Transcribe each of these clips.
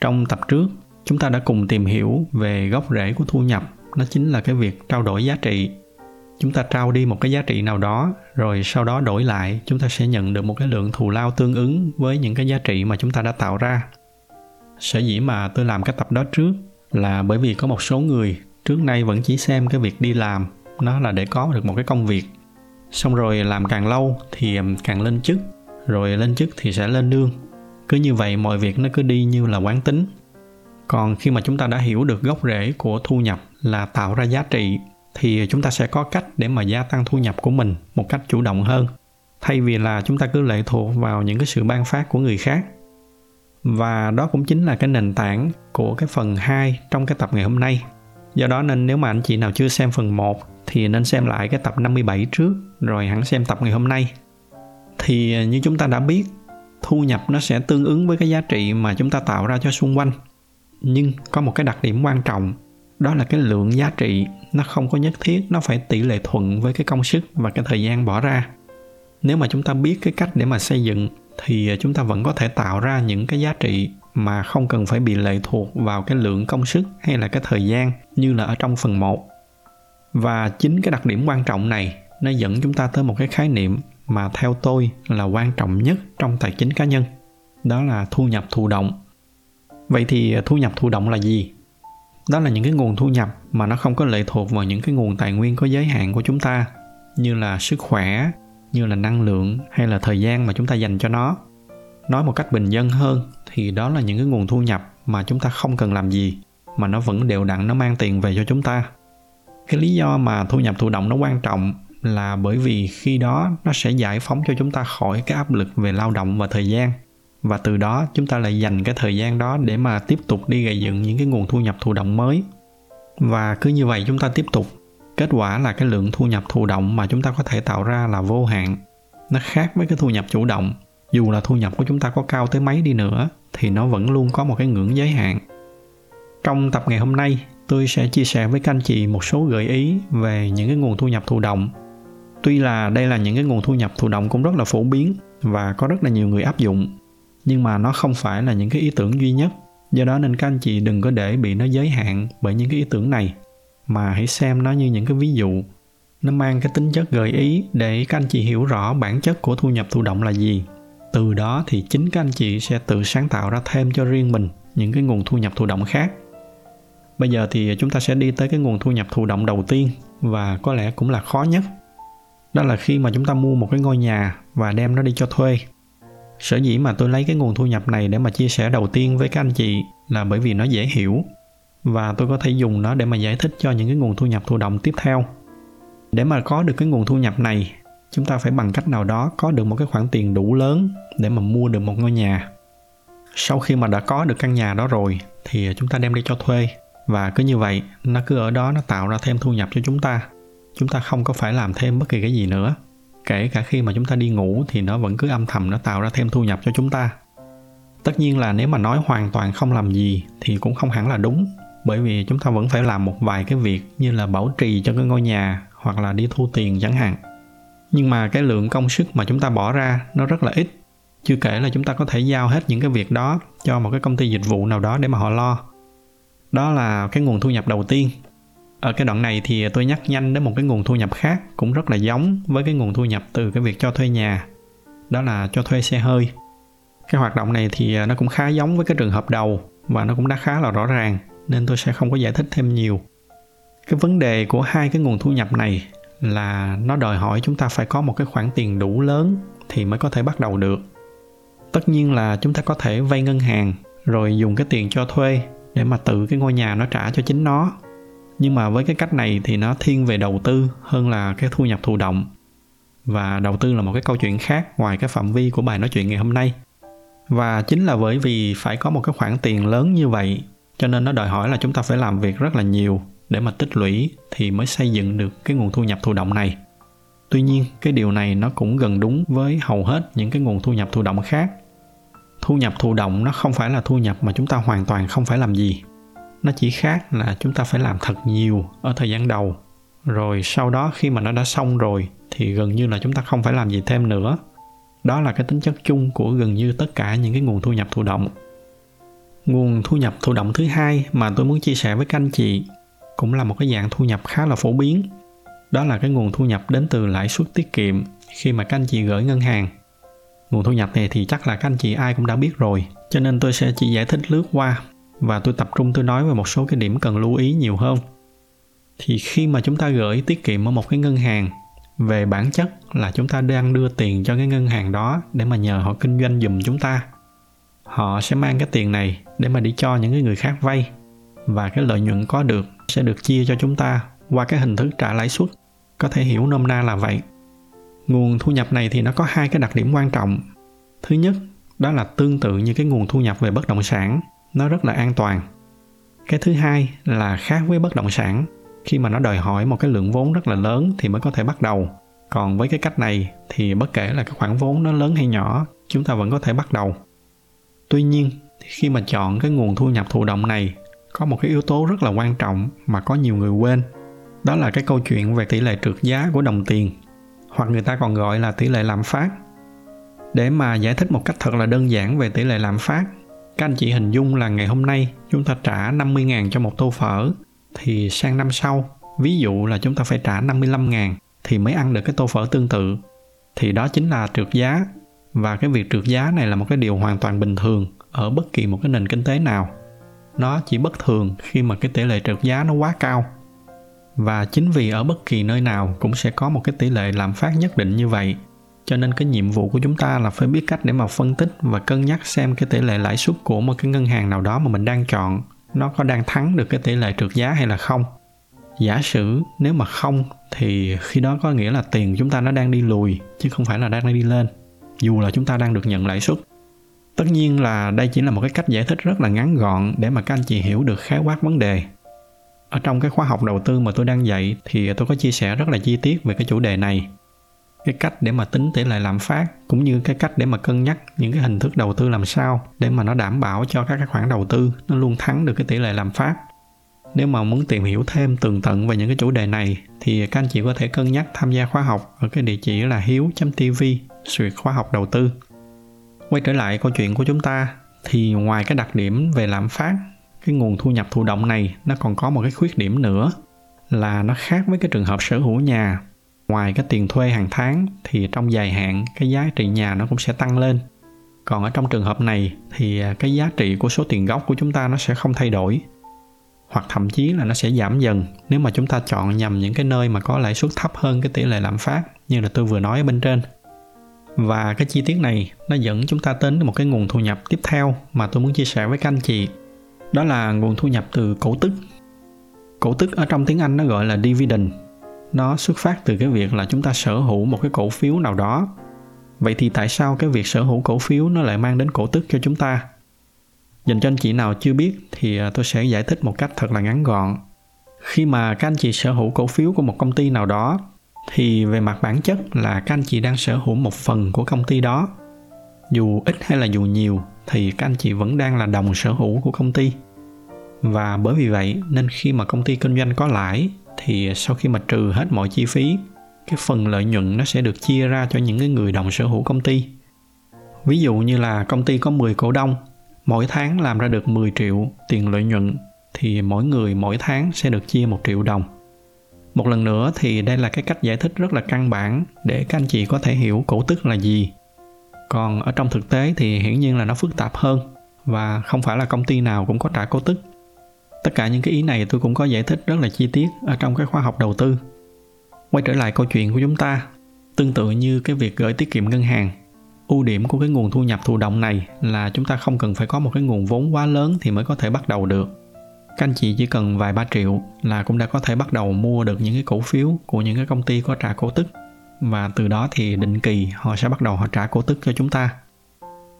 Trong tập trước, chúng ta đã cùng tìm hiểu về gốc rễ của thu nhập, nó chính là cái việc trao đổi giá trị. Chúng ta trao đi một cái giá trị nào đó, rồi sau đó đổi lại, chúng ta sẽ nhận được một cái lượng thù lao tương ứng với những cái giá trị mà chúng ta đã tạo ra. Sở dĩ mà tôi làm cái tập đó trước là bởi vì có một số người trước nay vẫn chỉ xem cái việc đi làm nó là để có được một cái công việc xong rồi làm càng lâu thì càng lên chức rồi lên chức thì sẽ lên lương cứ như vậy mọi việc nó cứ đi như là quán tính còn khi mà chúng ta đã hiểu được gốc rễ của thu nhập là tạo ra giá trị thì chúng ta sẽ có cách để mà gia tăng thu nhập của mình một cách chủ động hơn thay vì là chúng ta cứ lệ thuộc vào những cái sự ban phát của người khác và đó cũng chính là cái nền tảng của cái phần 2 trong cái tập ngày hôm nay. Do đó nên nếu mà anh chị nào chưa xem phần 1 thì nên xem lại cái tập 57 trước rồi hẳn xem tập ngày hôm nay. Thì như chúng ta đã biết, thu nhập nó sẽ tương ứng với cái giá trị mà chúng ta tạo ra cho xung quanh. Nhưng có một cái đặc điểm quan trọng, đó là cái lượng giá trị nó không có nhất thiết nó phải tỷ lệ thuận với cái công sức và cái thời gian bỏ ra. Nếu mà chúng ta biết cái cách để mà xây dựng thì chúng ta vẫn có thể tạo ra những cái giá trị mà không cần phải bị lệ thuộc vào cái lượng công sức hay là cái thời gian như là ở trong phần 1. Và chính cái đặc điểm quan trọng này nó dẫn chúng ta tới một cái khái niệm mà theo tôi là quan trọng nhất trong tài chính cá nhân. Đó là thu nhập thụ động. Vậy thì à, thu nhập thụ động là gì? Đó là những cái nguồn thu nhập mà nó không có lệ thuộc vào những cái nguồn tài nguyên có giới hạn của chúng ta như là sức khỏe, như là năng lượng hay là thời gian mà chúng ta dành cho nó nói một cách bình dân hơn thì đó là những cái nguồn thu nhập mà chúng ta không cần làm gì mà nó vẫn đều đặn nó mang tiền về cho chúng ta cái lý do mà thu nhập thụ động nó quan trọng là bởi vì khi đó nó sẽ giải phóng cho chúng ta khỏi cái áp lực về lao động và thời gian. Và từ đó, chúng ta lại dành cái thời gian đó để mà tiếp tục đi gây dựng những cái nguồn thu nhập thụ động mới. Và cứ như vậy chúng ta tiếp tục. Kết quả là cái lượng thu nhập thụ động mà chúng ta có thể tạo ra là vô hạn. Nó khác với cái thu nhập chủ động. Dù là thu nhập của chúng ta có cao tới mấy đi nữa, thì nó vẫn luôn có một cái ngưỡng giới hạn. Trong tập ngày hôm nay, tôi sẽ chia sẻ với các anh chị một số gợi ý về những cái nguồn thu nhập thụ động tuy là đây là những cái nguồn thu nhập, thụ động cũng rất là phổ biến và có rất là nhiều người áp dụng, nhưng mà nó không phải là những cái ý tưởng duy nhất. Do đó nên các anh chị đừng có để bị nó giới hạn bởi những cái ý tưởng này, mà hãy xem nó như những cái ví dụ. Nó mang cái tính chất gợi ý để các anh chị hiểu rõ bản chất của thu nhập, thụ động là gì. Từ đó thì chính các anh chị sẽ tự sáng tạo ra thêm cho riêng mình những cái nguồn thu nhập, thụ động khác. Bây giờ thì chúng ta sẽ đi tới cái nguồn thu nhập, thụ động đầu tiên và có lẽ cũng là khó nhất đó là khi mà chúng ta mua một cái ngôi nhà và đem nó đi cho thuê. Sở dĩ mà tôi lấy cái nguồn thu nhập này để mà chia sẻ đầu tiên với các anh chị là bởi vì nó dễ hiểu và tôi có thể dùng nó để mà giải thích cho những cái nguồn thu nhập thụ động tiếp theo. Để mà có được cái nguồn thu nhập này, chúng ta phải bằng cách nào đó có được một cái khoản tiền đủ lớn để mà mua được một ngôi nhà. Sau khi mà đã có được căn nhà đó rồi thì chúng ta đem đi cho thuê và cứ như vậy, nó cứ ở đó, nó tạo ra thêm thu nhập cho chúng ta chúng ta không có phải làm thêm bất kỳ cái gì nữa. Kể cả khi mà chúng ta đi ngủ thì nó vẫn cứ âm thầm, nó tạo ra thêm thu nhập cho chúng ta. Tất nhiên là nếu mà nói hoàn toàn không làm gì thì cũng không hẳn là đúng, bởi vì chúng ta vẫn phải làm một vài cái việc như là bảo trì cho cái ngôi nhà hoặc là đi thu tiền chẳng hạn. Nhưng mà cái lượng công sức mà chúng ta bỏ ra nó rất là ít. Chưa kể là chúng ta có thể giao hết những cái việc đó cho một cái công ty dịch vụ nào đó để mà họ lo. Đó là cái nguồn thu nhập đầu tiên ở cái đoạn này thì tôi nhắc nhanh đến một cái nguồn thu nhập khác cũng rất là giống với cái nguồn thu nhập từ cái việc cho thuê nhà. Đó là cho thuê xe hơi. Cái hoạt động này thì ờ, nó cũng khá giống với cái trường hợp đầu và nó cũng đã khá là rõ ràng nên tôi sẽ không có giải thích thêm nhiều. Cái vấn đề của hai cái nguồn thu nhập này là nó đòi hỏi chúng ta phải có một cái khoản tiền đủ lớn thì mới có thể bắt đầu được. Tất nhiên là chúng ta có thể vay ngân hàng rồi dùng cái tiền cho thuê để mà tự cái ngôi nhà nó trả cho chính nó nhưng mà với cái cách này thì nó thiên về đầu tư hơn là cái thu nhập thụ động. Và đầu tư là một cái câu chuyện khác ngoài cái phạm vi của bài nói chuyện ngày hôm nay. Và chính là bởi vì phải có một cái khoản tiền lớn như vậy, cho nên nó đòi hỏi là chúng ta phải làm việc rất là nhiều để mà tích lũy thì mới xây dựng được cái nguồn thu nhập thụ động này. Tuy nhiên, cái điều này nó cũng gần đúng với hầu hết những cái nguồn thu nhập thụ động khác. Thu nhập thụ động nó không phải là thu nhập mà chúng ta hoàn toàn không phải làm gì nó chỉ khác là chúng ta phải làm thật nhiều ở thời gian đầu. Rồi sau đó khi mà nó đã xong rồi thì gần như là chúng ta không phải làm gì thêm nữa. Đó là cái tính chất chung của gần như tất cả những cái nguồn thu nhập thụ động. Nguồn thu nhập thụ động thứ hai mà tôi muốn chia sẻ với các anh chị cũng là một cái dạng thu nhập khá là phổ biến. Đó là cái nguồn thu nhập đến từ lãi suất tiết kiệm khi mà các anh chị gửi ngân hàng. Nguồn thu nhập này thì chắc là các anh chị ai cũng đã biết rồi, cho nên tôi sẽ chỉ giải thích lướt qua và tôi tập trung, tôi nói về một số cái điểm cần lưu ý nhiều hơn. Thì khi mà chúng ta gửi tiết kiệm ở một cái ngân hàng, về bản chất là chúng ta đang đưa tiền cho cái ngân hàng đó để mà nhờ họ kinh doanh dùm chúng ta. Họ sẽ mang cái tiền này để mà đi cho những cái người khác vay. Và cái lợi nhuận có được sẽ được chia cho chúng ta qua cái hình thức trả lãi suất. Có thể hiểu nôm na là vậy. Nguồn thu nhập này thì nó có hai cái đặc điểm quan trọng. Thứ nhất, đó là tương tự như cái nguồn thu nhập về bất động sản nó rất là an toàn. Cái thứ hai là khác với bất động sản. Khi mà nó đòi hỏi một cái lượng vốn rất là lớn thì mới có thể bắt đầu. Còn với cái cách này thì bất kể là cái khoản vốn nó lớn hay nhỏ, chúng ta vẫn có thể bắt đầu. Tuy nhiên, khi mà chọn cái nguồn thu nhập thụ động này, có một cái yếu tố rất là quan trọng mà có nhiều người quên. Đó là cái câu chuyện về tỷ lệ trượt giá của đồng tiền, hoặc người ta còn gọi là tỷ lệ lạm phát. Để mà giải thích một cách thật là đơn giản về tỷ lệ lạm phát các anh chị hình dung là ngày hôm nay chúng ta trả 50.000 cho một tô phở. Thì sang năm sau, ví dụ là chúng ta phải trả 55.000 thì mới ăn được cái tô phở tương tự. Thì đó chính là trượt giá. Và cái việc trượt giá này là một cái điều hoàn toàn bình thường ở bất kỳ một cái nền kinh tế nào. Nó chỉ bất thường khi mà cái tỷ lệ trượt giá nó quá cao. Và chính vì ở bất kỳ nơi nào cũng sẽ có một cái tỷ lệ lạm phát nhất định như vậy cho nên cái nhiệm vụ của chúng ta là phải biết cách để mà phân tích và cân nhắc xem cái tỷ lệ lãi suất của một cái ngân hàng nào đó mà mình đang chọn, nó có đang thắng được cái tỷ lệ trượt giá hay là không. Giả sử nếu mà không thì khi đó có nghĩa là tiền chúng ta nó đang đi lùi, chứ không phải là đang đi lên, dù là chúng ta đang được nhận lãi suất. Tất nhiên là đây chỉ là một cái cách giải thích rất là ngắn gọn để mà các anh chị hiểu được khái quát vấn đề. Ở trong cái khóa học đầu tư mà tôi đang dạy thì tôi có chia sẻ rất là chi tiết về cái chủ đề này cái cách để mà tính tỷ lệ lạm phát, cũng như cái cách để mà cân nhắc những cái hình thức đầu tư làm sao để mà nó đảm bảo cho các cái khoản đầu tư nó luôn thắng được cái tỷ lệ lạm phát. Nếu mà muốn tìm hiểu thêm tường tận về những cái chủ đề này, thì các anh chị có thể cân nhắc tham gia khóa học ở cái địa chỉ là hiếu.tv suyệt khóa học đầu tư. Quay trở lại câu chuyện của chúng ta, thì ngoài cái đặc điểm về lạm phát, cái nguồn thu nhập thụ động này nó còn có một cái khuyết điểm nữa là nó khác với cái trường hợp sở hữu nhà ngoài cái tiền thuê hàng tháng thì trong dài hạn cái giá trị nhà nó cũng sẽ tăng lên. Còn ở trong trường hợp này thì à, cái giá trị của số tiền gốc của chúng ta nó sẽ không thay đổi, hoặc thậm chí là nó sẽ giảm dần nếu mà chúng ta chọn nhằm những cái nơi mà có lãi suất thấp hơn cái tỷ lệ lạm phát như là tôi vừa nói ở bên trên. Và cái chi tiết này nó dẫn chúng ta đến một cái nguồn thu nhập tiếp theo mà tôi muốn chia sẻ với các anh chị. Đó là nguồn thu nhập từ cổ tức. Cổ tức ở trong tiếng anh nó gọi là dividend nó xuất phát từ cái việc là chúng ta sở hữu một cái cổ phiếu nào đó. Vậy thì tại sao cái việc sở hữu cổ phiếu nó lại mang đến cổ tức cho chúng ta? Dành cho anh chị nào chưa biết thì à, tôi sẽ giải thích một cách thật là ngắn gọn. Khi mà các anh chị sở hữu cổ phiếu của một công ty nào đó, thì về mặt bản chất là các anh chị đang sở hữu một phần của công ty đó. Dù ít hay là dù nhiều, thì các anh chị vẫn đang là đồng sở hữu của công ty. Và bởi vì vậy, nên khi mà công ty kinh doanh có lãi thì sau khi mà trừ hết mọi chi phí, cái phần lợi nhuận nó sẽ được chia ra cho những cái người đồng sở hữu công ty. Ví dụ như là công ty có 10 cổ đông, mỗi tháng làm ra được 10 triệu tiền lợi nhuận thì mỗi người mỗi tháng sẽ được chia một triệu đồng. Một lần nữa thì đây là cái cách giải thích rất là căn bản để các anh chị có thể hiểu cổ tức là gì. Còn ở trong thực tế thì hiển nhiên là nó phức tạp hơn và không phải là công ty nào cũng có trả cổ tức tất cả những cái ý này tôi cũng có giải thích rất là chi tiết ở trong cái khóa học đầu tư. Quay trở lại câu chuyện của chúng ta, tương tự như cái việc gửi tiết kiệm ngân hàng, ưu điểm của cái nguồn thu nhập thụ động này là chúng ta không cần phải có một cái nguồn vốn quá lớn thì mới có thể bắt đầu được. Các anh chị chỉ cần vài ba triệu là cũng đã có thể bắt đầu mua được những cái cổ phiếu của những cái công ty có trả cổ tức. Và từ đó thì định kỳ họ sẽ bắt đầu họ trả cổ tức cho chúng ta.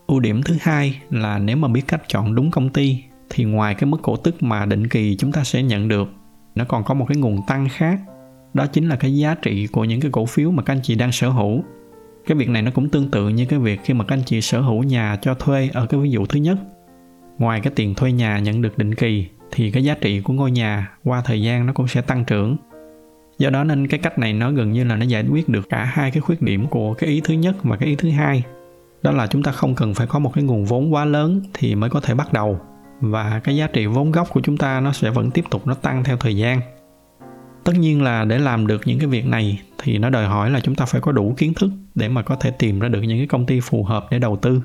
Ưu điểm thứ hai là nếu mà biết cách chọn đúng công ty thì ngoài cái mức cổ tức mà định kỳ chúng ta sẽ nhận được, nó còn có một cái nguồn tăng khác. Đó chính là cái giá trị của những cái cổ phiếu mà các anh chị đang sở hữu. Cái việc này nó cũng tương tự như cái việc khi mà các anh chị sở hữu nhà cho thuê ở cái ví dụ thứ nhất. Ngoài cái tiền thuê nhà nhận được định kỳ, thì cái giá trị của ngôi nhà qua thời gian nó cũng sẽ tăng trưởng. Do đó nên cái cách này nó gần như là nó giải quyết được cả hai cái khuyết điểm của cái ý thứ nhất và cái ý thứ hai. Đó là chúng ta không cần phải có một cái nguồn vốn quá lớn thì mới có thể bắt đầu và cái giá trị vốn gốc của chúng ta nó sẽ vẫn tiếp tục nó tăng theo thời gian. Tất nhiên là để làm được những cái việc này thì nó đòi hỏi là chúng ta phải có đủ kiến thức để mà có thể tìm ra được những cái công ty phù hợp để đầu tư.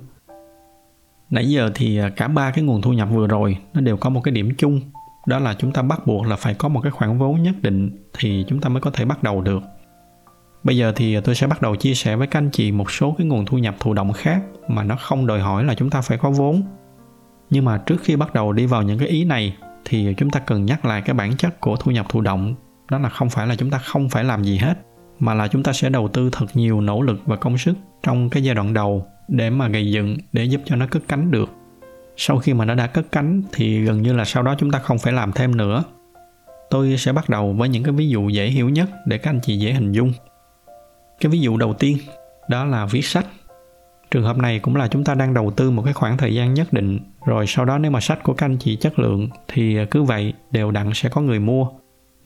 Nãy giờ thì à, cả ba cái nguồn thu nhập vừa rồi nó đều có một cái điểm chung, đó là chúng ta bắt buộc là phải có một cái khoản vốn nhất định thì chúng ta mới có thể bắt đầu được. Bây giờ thì à, tôi sẽ bắt đầu chia sẻ với các anh chị một số cái nguồn thu nhập thụ động khác mà nó không đòi hỏi là chúng ta phải có vốn nhưng mà trước khi bắt đầu đi vào những cái ý này, thì chúng ta cần nhắc lại cái bản chất của thu nhập thụ động. Đó là không phải là chúng ta không phải làm gì hết, mà là chúng ta sẽ đầu tư thật nhiều nỗ lực và công sức trong cái giai đoạn đầu để mà gây dựng, để giúp cho nó cất cánh được. Sau khi mà nó đã cất cánh, thì gần như là sau đó chúng ta không phải làm thêm nữa. Tôi sẽ bắt đầu với những cái ví dụ dễ hiểu nhất để các anh chị dễ hình dung. Cái ví dụ đầu tiên, đó là viết sách trường hợp này cũng là chúng ta đang đầu tư một cái khoảng thời gian nhất định. Rồi sau đó nếu mà sách của các anh chị chất lượng thì cứ vậy đều đặn sẽ có người mua.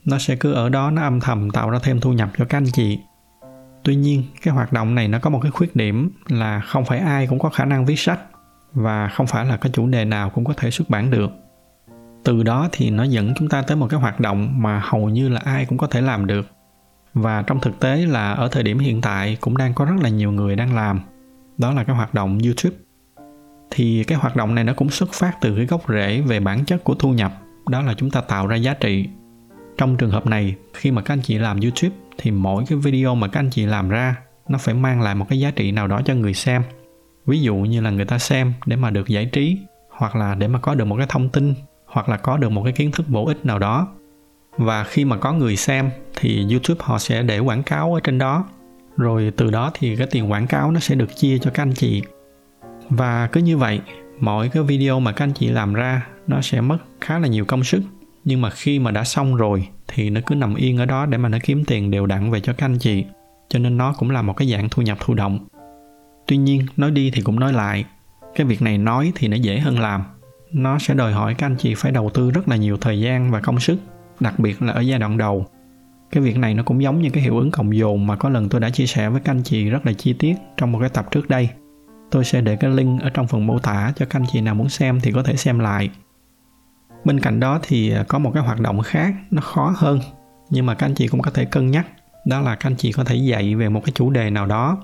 Nó sẽ cứ ở đó, nó âm thầm tạo ra thêm thu nhập cho các anh chị. Tuy nhiên, cái hoạt động này nó có một cái khuyết điểm là không phải ai cũng có khả năng viết sách và không phải là cái chủ đề nào cũng có thể xuất bản được. Từ đó thì nó dẫn chúng ta tới một cái hoạt động mà hầu như là ai cũng có thể làm được. Và trong thực tế là ở thời điểm hiện tại cũng đang có rất là nhiều người đang làm đó là cái hoạt động youtube. Thì cái hoạt động này nó cũng xuất phát từ cái gốc rễ về bản chất của thu nhập. Đó là chúng ta tạo ra giá trị. Trong trường hợp này, khi mà các anh chị làm youtube, thì mỗi cái video mà các anh chị làm ra, nó phải mang lại một cái giá trị nào đó cho người xem. Ví dụ như là người ta xem để mà được giải trí, hoặc là để mà có được một cái thông tin, hoặc là có được một cái kiến thức bổ ích nào đó. Và khi mà có người xem, thì youtube họ sẽ để quảng cáo ở trên đó rồi từ đó thì cái tiền quảng cáo nó sẽ được chia cho các anh chị. Và cứ như vậy, mỗi cái video mà các anh chị làm ra, nó sẽ mất khá là nhiều công sức. Nhưng mà khi mà đã xong rồi, thì nó cứ nằm yên ở đó để mà nó kiếm tiền đều đặn về cho các anh chị. Cho nên nó cũng là một cái dạng thu nhập thụ động. Tuy nhiên, nói đi thì cũng nói lại, cái việc này nói thì nó dễ hơn làm. Nó sẽ đòi hỏi các anh chị phải đầu tư rất là nhiều thời gian và công sức, đặc biệt là ở giai đoạn đầu cái việc này nó cũng giống như cái hiệu ứng cộng dồn mà có lần tôi đã chia sẻ với các anh chị rất là chi tiết trong một cái tập trước đây. Tôi sẽ để cái link ở trong phần mô tả cho các anh chị nào muốn xem thì có thể xem lại. Bên cạnh đó thì à, có một cái hoạt động khác nó khó hơn, nhưng mà các anh chị cũng có thể cân nhắc. Đó là các anh chị có thể dạy về một cái chủ đề nào đó.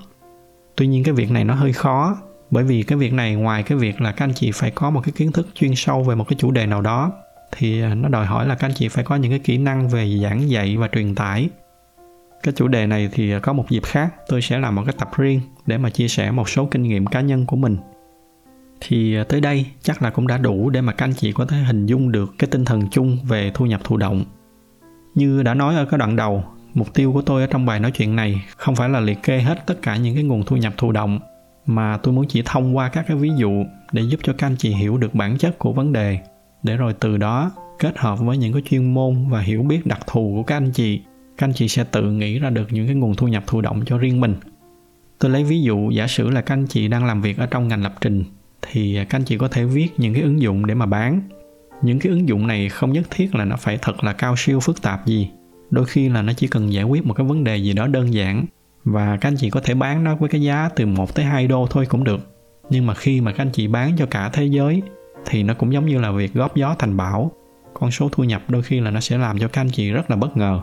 Tuy nhiên cái việc này nó hơi khó, bởi vì cái việc này ngoài cái việc là các anh chị phải có một cái kiến thức chuyên sâu về một cái chủ đề nào đó thì à, nó đòi hỏi là các anh chị phải có những cái kỹ năng về giảng dạy và truyền tải. Cái chủ đề này thì à, có một dịp khác, tôi sẽ làm một cái tập riêng để mà chia sẻ một số kinh nghiệm cá nhân của mình. Thì à, tới đây chắc là cũng đã đủ để mà các anh chị có thể hình dung được cái tinh thần chung về thu nhập thụ động. Như đã nói ở cái đoạn đầu, mục tiêu của tôi ở trong bài nói chuyện này không phải là liệt kê hết tất cả những cái nguồn thu nhập thụ động, mà tôi muốn chỉ thông qua các cái ví dụ để giúp cho các anh chị hiểu được bản chất của vấn đề để rồi từ đó kết hợp với những cái chuyên môn và hiểu biết đặc thù của các anh chị, các anh chị sẽ tự nghĩ ra được những cái nguồn thu nhập thụ động cho riêng mình. Tôi lấy ví dụ, giả sử là các anh chị đang làm việc ở trong ngành lập trình, thì các anh chị có thể viết những cái ứng dụng để mà bán. Những cái ứng dụng này không nhất thiết là nó phải thật là cao siêu phức tạp gì. Đôi khi là nó chỉ cần giải quyết một cái vấn đề gì đó đơn giản, và các anh chị có thể bán nó với cái giá từ 1 tới 2 đô thôi cũng được. Nhưng mà khi mà các anh chị bán cho cả thế giới thì nó cũng giống như là việc góp gió thành bão. Con số thu nhập đôi khi là nó sẽ làm cho các anh chị rất là bất ngờ.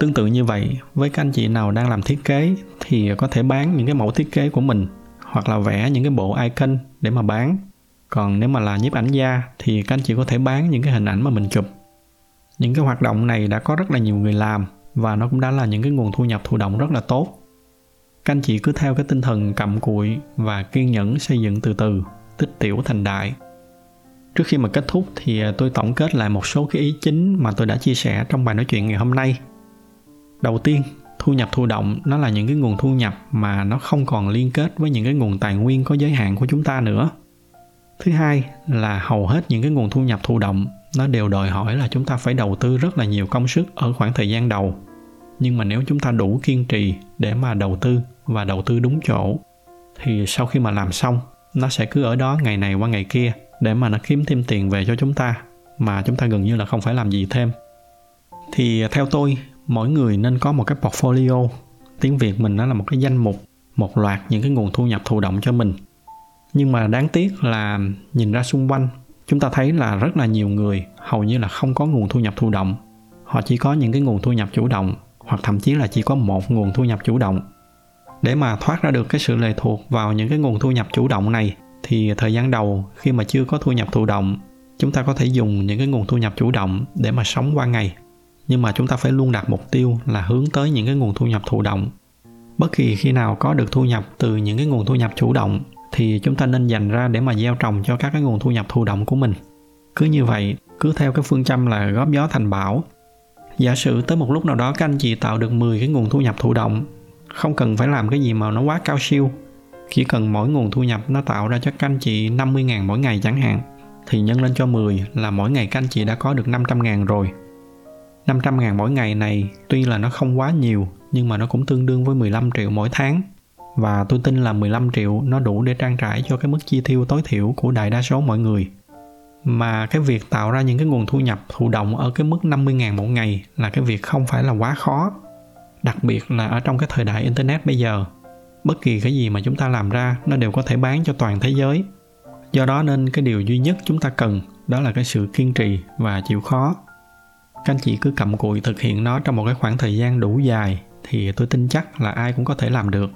Tương tự như vậy, với các anh chị nào đang làm thiết kế thì có thể bán những cái mẫu thiết kế của mình, hoặc là vẽ những cái bộ icon để mà bán. Còn nếu mà là nhiếp ảnh gia thì các anh chị có thể bán những cái hình ảnh mà mình chụp. Những cái hoạt động này đã có rất là nhiều người làm và nó cũng đã là những cái nguồn thu nhập thụ động rất là tốt. Các anh chị cứ theo cái tinh thần cặm cụi và kiên nhẫn xây dựng từ từ, tích tiểu thành đại trước khi mà kết thúc thì à, tôi tổng kết lại một số cái ý chính mà tôi đã chia sẻ trong bài nói chuyện ngày hôm nay. Đầu tiên, thu nhập thụ động, nó là những cái nguồn thu nhập mà nó không còn liên kết với những cái nguồn tài nguyên có giới hạn của chúng ta nữa. Thứ hai là hầu hết những cái nguồn thu nhập thụ động, nó đều đòi hỏi là chúng ta phải đầu tư rất là nhiều công sức ở khoảng thời gian đầu. Nhưng mà nếu chúng ta đủ kiên trì để mà đầu tư và đầu tư đúng chỗ, thì sau khi mà làm xong, nó sẽ cứ ở đó ngày này qua ngày kia để mà nó kiếm thêm tiền về cho chúng ta, mà chúng ta gần như là không phải làm gì thêm. Thì theo tôi, mỗi người nên có một cái portfolio. Tiếng việt mình nó là một cái danh mục, một loạt những cái nguồn thu nhập thụ động cho mình. Nhưng mà đáng tiếc là nhìn ra xung quanh, chúng ta thấy là rất là nhiều người hầu như là không có nguồn thu nhập thụ động. Họ chỉ có những cái nguồn thu nhập chủ động, hoặc thậm chí là chỉ có một nguồn thu nhập chủ động. Để mà thoát ra được cái sự lệ thuộc vào những cái nguồn thu nhập chủ động này thì thời gian đầu khi mà chưa có thu nhập thụ động, chúng ta có thể dùng những cái nguồn thu nhập chủ động để mà sống qua ngày. Nhưng mà chúng ta phải luôn đặt mục tiêu là hướng tới những cái nguồn thu nhập thụ động. Bất kỳ khi nào có được thu nhập từ những cái nguồn thu nhập chủ động, thì chúng ta nên dành ra để mà gieo trồng cho các cái nguồn thu nhập thụ động của mình. Cứ như vậy, cứ theo cái phương châm là góp gió thành bão. Giả sử tới một lúc nào đó các anh chị tạo được 10 cái nguồn thu nhập thụ động, không cần phải làm cái gì mà nó quá cao siêu chỉ cần mỗi nguồn thu nhập nó tạo ra cho các anh chị 50 ngàn mỗi ngày chẳng hạn, thì nhân lên cho 10 là mỗi ngày các anh chị đã có được 500 ngàn rồi. 500 ngàn mỗi ngày này tuy là nó không quá nhiều, nhưng mà nó cũng tương đương với 15 triệu mỗi tháng. Và tôi tin là 15 triệu nó đủ để trang trải cho cái mức chi tiêu tối thiểu của đại đa số mọi người. Mà cái việc tạo ra những cái nguồn thu nhập thụ động ở cái mức 50 ngàn mỗi ngày là cái việc không phải là quá khó, đặc biệt là ở trong cái thời đại internet bây giờ bất kỳ cái gì mà chúng ta làm ra, nó đều có thể bán cho toàn thế giới. Do đó nên cái điều duy nhất chúng ta cần, đó là cái sự kiên trì và chịu khó. Các anh chị cứ cặm cụi thực hiện nó trong một cái khoảng thời gian đủ dài thì tôi tin chắc là ai cũng có thể làm được.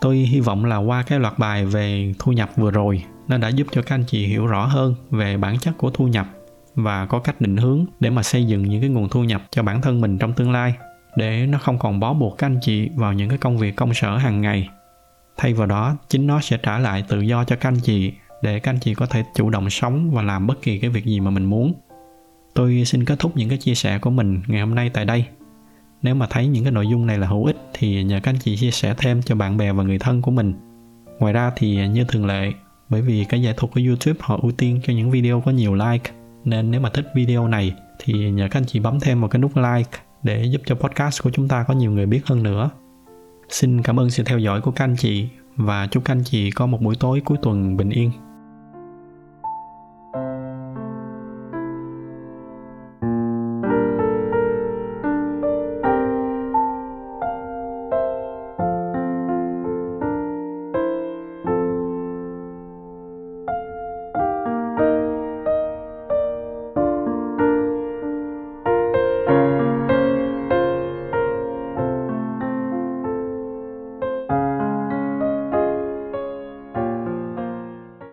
Tôi hy vọng là qua cái loạt bài về thu nhập vừa rồi, nó đã giúp cho các anh chị hiểu rõ hơn về bản chất của thu nhập và có cách định hướng để mà xây dựng những cái nguồn thu nhập cho bản thân mình trong tương lai để nó không còn bó buộc các anh chị vào những cái công việc công sở hàng ngày. Thay vào đó, chính nó sẽ trả lại tự do cho các anh chị để các anh chị có thể chủ động sống và làm bất kỳ cái việc gì mà mình muốn. Tôi xin kết thúc những cái chia sẻ của mình ngày hôm nay tại đây. Nếu mà thấy những cái nội dung này là hữu ích thì nhờ các anh chị chia sẻ thêm cho bạn bè và người thân của mình. Ngoài ra thì, như thường lệ, bởi vì cái giải thuật của youtube họ ưu tiên cho những video có nhiều like, nên nếu mà thích video này thì nhờ các anh chị bấm thêm một cái nút like để giúp cho podcast của chúng ta có nhiều người biết hơn nữa. Xin cảm ơn sự theo dõi của các anh chị và chúc các anh chị có một buổi tối cuối tuần bình yên.